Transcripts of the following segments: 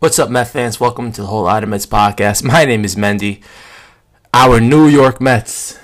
What's up, Met fans? Welcome to the Whole Lot of Mets podcast. My name is Mendy. Our New York Mets.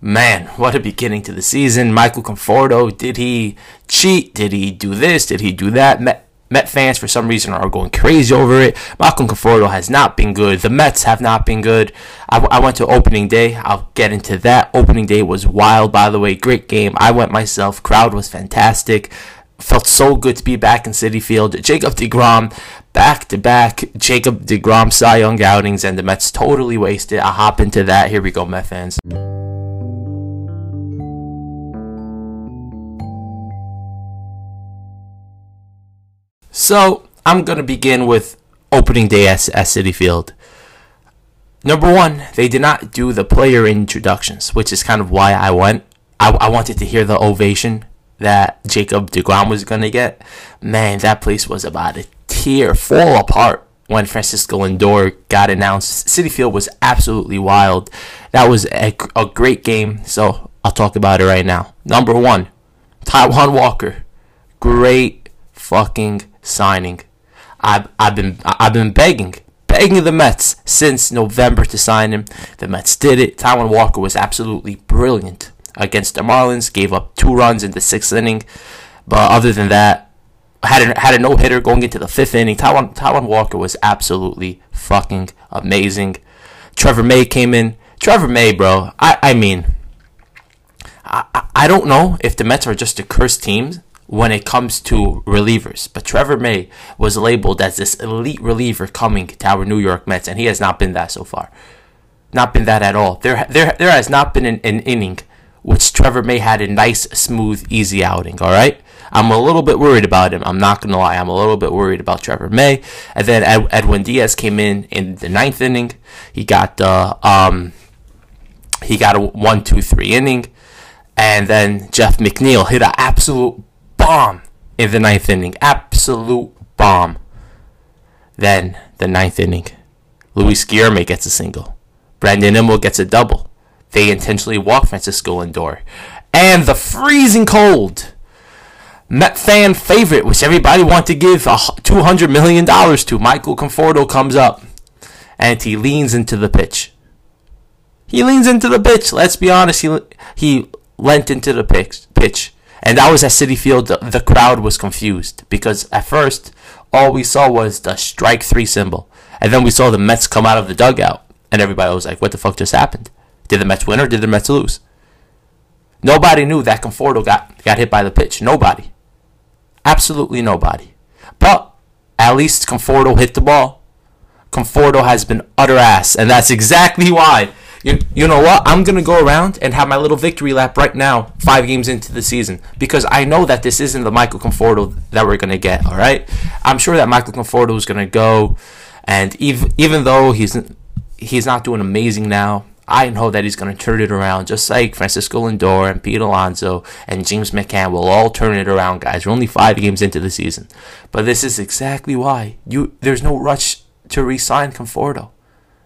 Man, what a beginning to the season. Michael Conforto, did he cheat? Did he do this? Did he do that? Met, fans, for some reason, are going crazy over it. Michael Conforto has not been good. The Mets have not been good. I, I went to opening day. I'll get into that. Opening day was wild, by the way. Great game. I went myself. Crowd was fantastic. Felt so good to be back in Citi Field. Jacob DeGrom, back to back Jacob DeGrom Cy Young outings, and the Mets totally wasted. I'll hop into that. Here we go, Met fans. So, I'm going to begin with opening day at, at Citi Field. Number one, they did not do the player introductions, which is kind of why I went. I, I wanted to hear the ovation that Jacob DeGrom was going to get. Man, that place was about to tear, fall apart when Francisco Lindor got announced. Citi Field was absolutely wild. That was a, a great game, so I'll talk about it right now. Number one, Taijuan Walker. Great fucking signing. I've, I've been I've been begging begging the Mets since November to sign him. The Mets did it. Taijuan Walker was absolutely brilliant against the Marlins. Gave up two runs in the sixth inning, but other than that, had a, had a no hitter going into the fifth inning. Taijuan Taijuan Walker was absolutely fucking amazing. Trevor May came in. Trevor May, bro. I I mean, I I don't know if the Mets are just a cursed team when it comes to relievers. But Trevor May was labeled as this elite reliever coming to our New York Mets, and he has not been that so far. Not been that at all. There, there, there has not been an, an inning which Trevor May had a nice, smooth, easy outing. All right. I'm a little bit worried about him. I'm not gonna lie. I'm a little bit worried about Trevor May. And then Ed- Edwin Diaz came in in the ninth inning. He got the uh, um, he got a one, two, three inning, and then Jeff McNeil hit an absolute bomb in the ninth inning. Absolute bomb. Then the ninth inning, Luis Guillorme gets a single. Brandon Nimmo gets a double. They intentionally walk Francisco Lindor. And the freezing cold Met fan favorite, which everybody want to give $200 million to, Michael Conforto comes up. And he leans into the pitch. He leans into the pitch. Let's be honest. He, he leant into the pitch. pitch. And that was at Citi Field. The, the crowd was confused because at first, all we saw was the strike three symbol. And then we saw the Mets come out of the dugout. And everybody was like, what the fuck just happened? Did the Mets win or did the Mets lose? Nobody knew that Conforto got, got hit by the pitch. Nobody. Absolutely nobody. But at least Conforto hit the ball. Conforto has been utter ass. And that's exactly why you, you know what? I'm going to go around and have my little victory lap right now, five games into the season, because I know that this isn't the Michael Conforto that we're going to get, all right? I'm sure that Michael Conforto is going to go, and even, even though he's, he's not doing amazing now, I know that he's going to turn it around, just like Francisco Lindor and Pete Alonso and James McCann will all turn it around, guys. We're only five games into the season, but this is exactly why you there's no rush to re-sign Conforto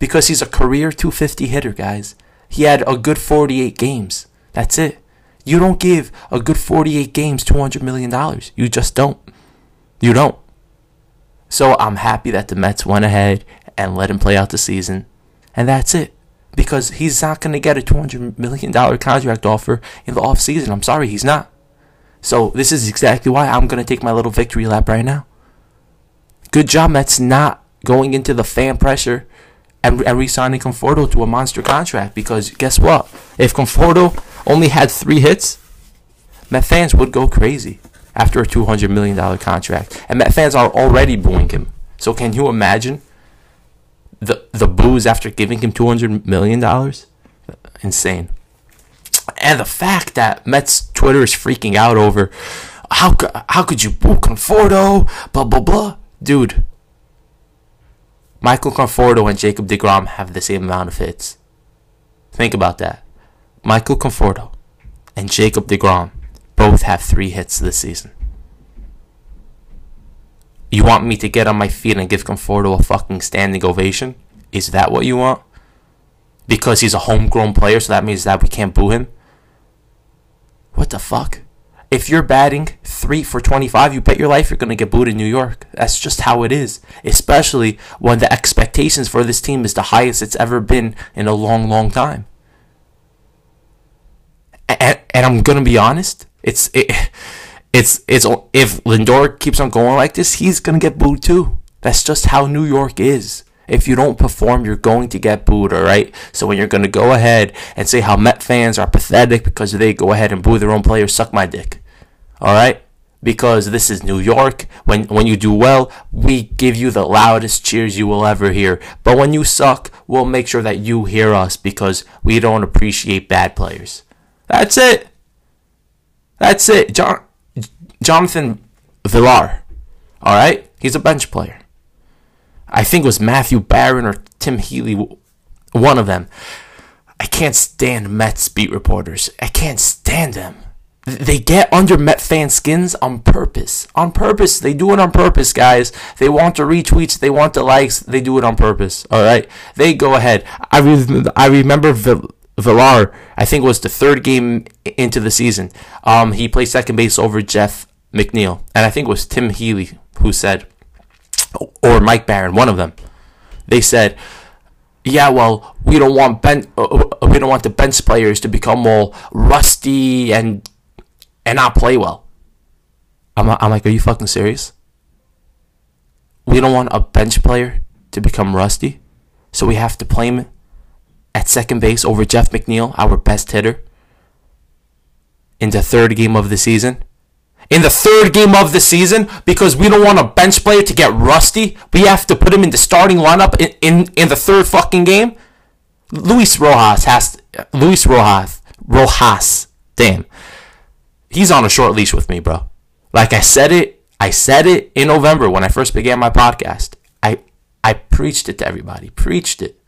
because he's a career 250 hitter, guys. He had a good 48 games. That's it. You don't give a good 48 games $200 million. You just don't. You don't. So I'm happy that the Mets went ahead and let him play out the season. And that's it. Because he's not going to get a $200 million contract offer in the offseason. I'm sorry, he's not. So this is exactly why I'm going to take my little victory lap right now. Good job, Mets, not going into the fan pressure and, and re-signing Conforto to a monster contract because guess what? If Conforto only had three hits, Met fans would go crazy after a $200 million contract. And Met fans are already booing him. So can you imagine the, the boos after giving him $200 million? Insane. And the fact that Mets Twitter is freaking out over how, how could you boo Conforto? Blah, blah, blah. Dude, Michael Conforto and Jacob DeGrom have the same amount of hits. Think about that. Michael Conforto and Jacob DeGrom both have three hits this season. You want me to get on my feet and give Conforto a fucking standing ovation? Is that what you want? Because he's a homegrown player, so that means that we can't boo him? What the fuck? if you're batting three for 25, you bet your life you're going to get booed in New York. That's just how it is, especially when the expectations for this team is the highest it's ever been in a long, long time. And, and I'm going to be honest, it's it, it's it's if Lindor keeps on going like this, he's to get booed too. That's just how New York is. If you don't perform, you're going to get booed, all right? So when you're going to go ahead and say how Met fans are pathetic because they go ahead and boo their own players, suck my dick. All right? Because this is New York. When when you do well, we give you the loudest cheers you will ever hear. But when you suck, we'll make sure that you hear us because we don't appreciate bad players. That's it. That's it. John, Jonathan Villar. All right? He's a bench player. I think it was Matthew Barron or Tim Healey, one of them. I can't stand Mets beat reporters. I can't stand them. They get under Met fan skins on purpose. On purpose. They do it on purpose, guys. They want the retweets. They want the likes. They do it on purpose. All right. They go ahead. I, re- I remember Villar. I think it was the third game into the season. Um, he played second base over Jeff McNeil, and I think it was Tim Healey who said, or Mike Barron, one of them. They said, "Yeah, well, we don't want ben- uh, uh, we don't want the bench players to become all rusty and and not play well." I'm I'm like, "Are you fucking serious?" We don't want a bench player to become rusty, so we have to play him at second base over Jeff McNeil, our best hitter, in the third game of the season in the third game of the season because we don't want a bench player to get rusty. We have to put him in the starting lineup in, in, in the third fucking game. Luis Rojas has Luis Rojas Rojas. Damn. He's on a short leash with me, bro. Like I said it, I said it in November when I first began my podcast. I I preached it to everybody. Preached it.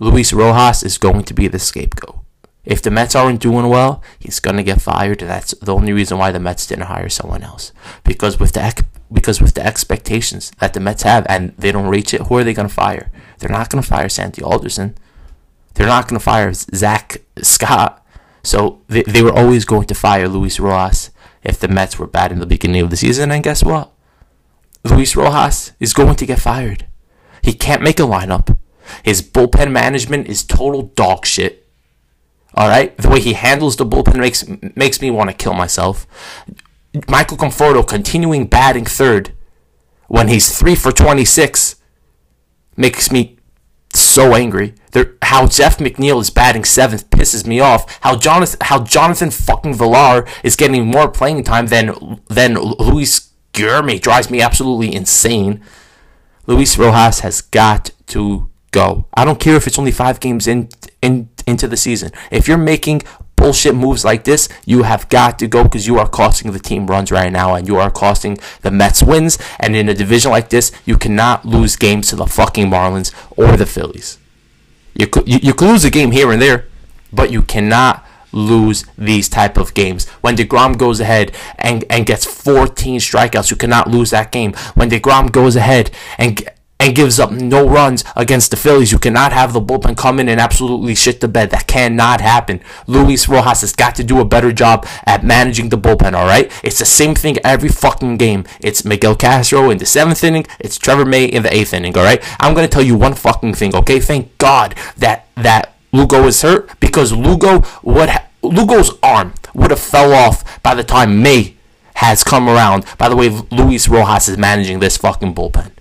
Luis Rojas is going to be the scapegoat. If the Mets aren't doing well, he's gonna get fired. That's the only reason why the Mets didn't hire someone else. Because with the because with the expectations that the Mets have and they don't reach it, who are they gonna fire? They're not gonna fire Sandy Alderson. They're not gonna fire Zack Scott. So they, they were always going to fire Luis Rojas if the Mets were bad in the beginning of the season. And guess what? Luis Rojas is going to get fired. He can't make a lineup. His bullpen management is total dog shit. All right, the way he handles the bullpen makes makes me want to kill myself. Michael Conforto continuing batting third when he's three for 26 makes me so angry. There, how Jeff McNeil is batting seventh pisses me off. How Jonathan, how Jonathan fucking Villar is getting more playing time than than Luis Guillorme drives me absolutely insane. Luis Rojas has got to go. I don't care if it's only five games in in into the season. If you're making bullshit moves like this, you have got to go because you are costing the team runs right now and you are costing the Mets wins. And in a division like this, you cannot lose games to the fucking Marlins or the Phillies. You could, you, you could lose a game here and there, but you cannot lose these type of games. When DeGrom goes ahead and, and gets 14 strikeouts, you cannot lose that game. When DeGrom goes ahead and and gives up no runs against the Phillies. You cannot have the bullpen come in and absolutely shit the bed. That cannot happen. Luis Rojas has got to do a better job at managing the bullpen, all right? It's the same thing every fucking game. It's Miguel Castro in the seventh inning, it's Trevor May in the eighth inning, all right? I'm going to tell you one fucking thing, okay? Thank God that, that Lugo is hurt because Lugo would ha- Lugo's arm would have fell off by the time May has come around. By the way, Luis Rojas is managing this fucking bullpen.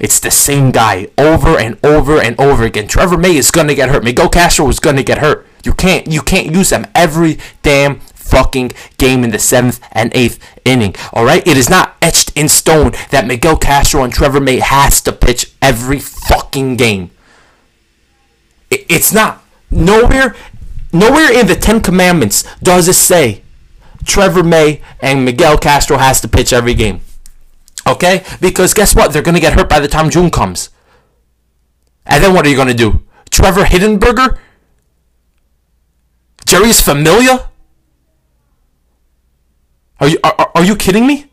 It's the same guy over and over and over again. Trevor May is gonna get hurt. Miguel Castro is gonna get hurt. You can't you can't use them every damn fucking game in the seventh and eighth inning. All right, it is not etched in stone that Miguel Castro and Trevor May has to pitch every fucking game. It's not nowhere nowhere in the Ten Commandments does it say Trevor May and Miguel Castro has to pitch every game. Okay? Because guess what? They're going to get hurt by the time June comes. And then what are you going to do? Trevor Hildenberger? Jeurys Familia? Are you are, are you kidding me?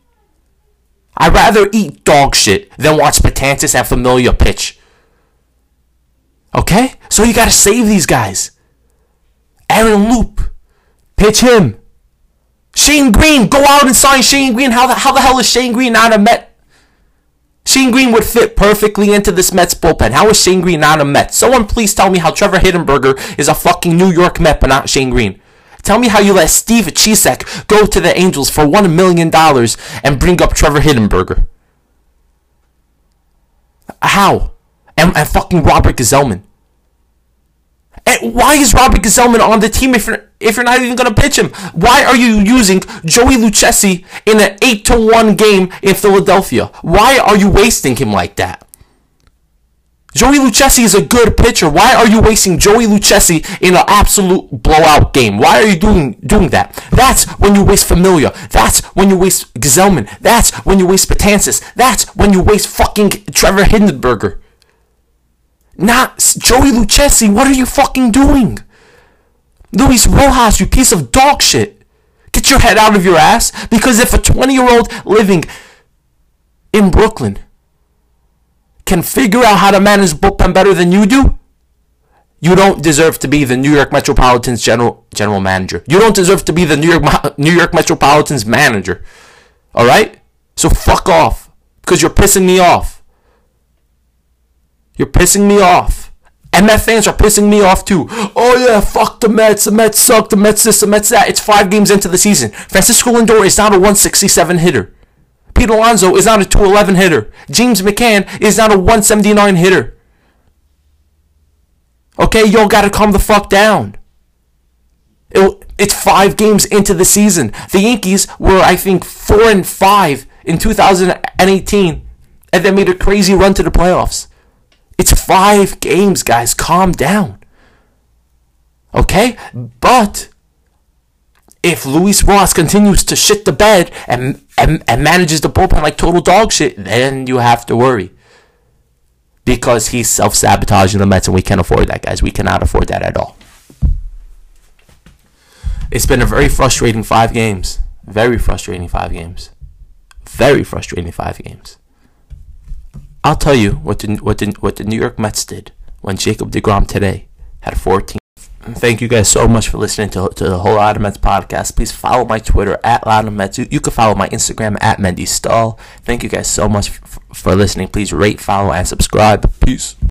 I'd rather eat dog shit than watch Betances and Familia pitch. Okay? So you gotta save these guys. Aaron Loup. Pitch him. Shane Greene, go out and sign Shane Greene. How the, how the hell is Shane Greene not a Met? Shane Greene would fit perfectly into this Mets bullpen. How is Shane Greene not a Met? Someone please tell me how Trevor Hildenberger is a fucking New York Met but not Shane Greene. Tell me how you let Steve Cishek go to the Angels for $1 million and bring up Trevor Hildenberger. How? And, and fucking Robert Gsellman. Why is Robert Gsellman on the team if you're, if you're not even going to pitch him? Why are you using Joey Lucchesi in an 8 to 1 game in Philadelphia? Why are you wasting him like that? Joey Lucchesi is a good pitcher. Why are you wasting Joey Lucchesi in an absolute blowout game? Why are you doing doing that? That's when you waste Familia. That's when you waste Gsellman. That's when you waste Betances. That's when you waste fucking Trevor Hildenberger. Not Joey Lucchesi. What are you fucking doing? Luis Rojas, you piece of dog shit. Get your head out of your ass. Because if a 20 year old living in Brooklyn can figure out how to manage bullpen better than you do, you don't deserve to be the New York Metropolitan's general general manager. You don't deserve to be the New York New York Metropolitan's manager. All right? So fuck off because you're pissing me off. You're pissing me off. And fans are pissing me off too. Oh yeah, fuck the Mets. The Mets suck. The Mets this. The Mets that. It's five games into the season. Francisco Lindor is not a 167 hitter. Pete Alonso is not a 211 hitter. James McCann is not a 179 hitter. Okay, y'all gotta calm the fuck down. It, it's five games into the season. The Yankees were, I think, four and five in 2018, and they made a crazy run to the playoffs. It's five games, guys. Calm down. Okay? But if Luis Ross continues to shit the bed and, and, and manages the bullpen like total dog shit, then you have to worry. Because he's self sabotaging the Mets, and we can't afford that, guys. We cannot afford that at all. It's been a very frustrating five games. Very frustrating five games. Very frustrating five games. I'll tell you what the, what the, what the New York Mets did when Jacob DeGrom today had 14 thank you guys so much for listening to, to the Whole Lot Mets podcast. Please follow my Twitter at Loud Mets. You, you, can follow my Instagram at Mendy Stall. Thank you guys so much f- for listening. Please rate, follow, and subscribe. Peace.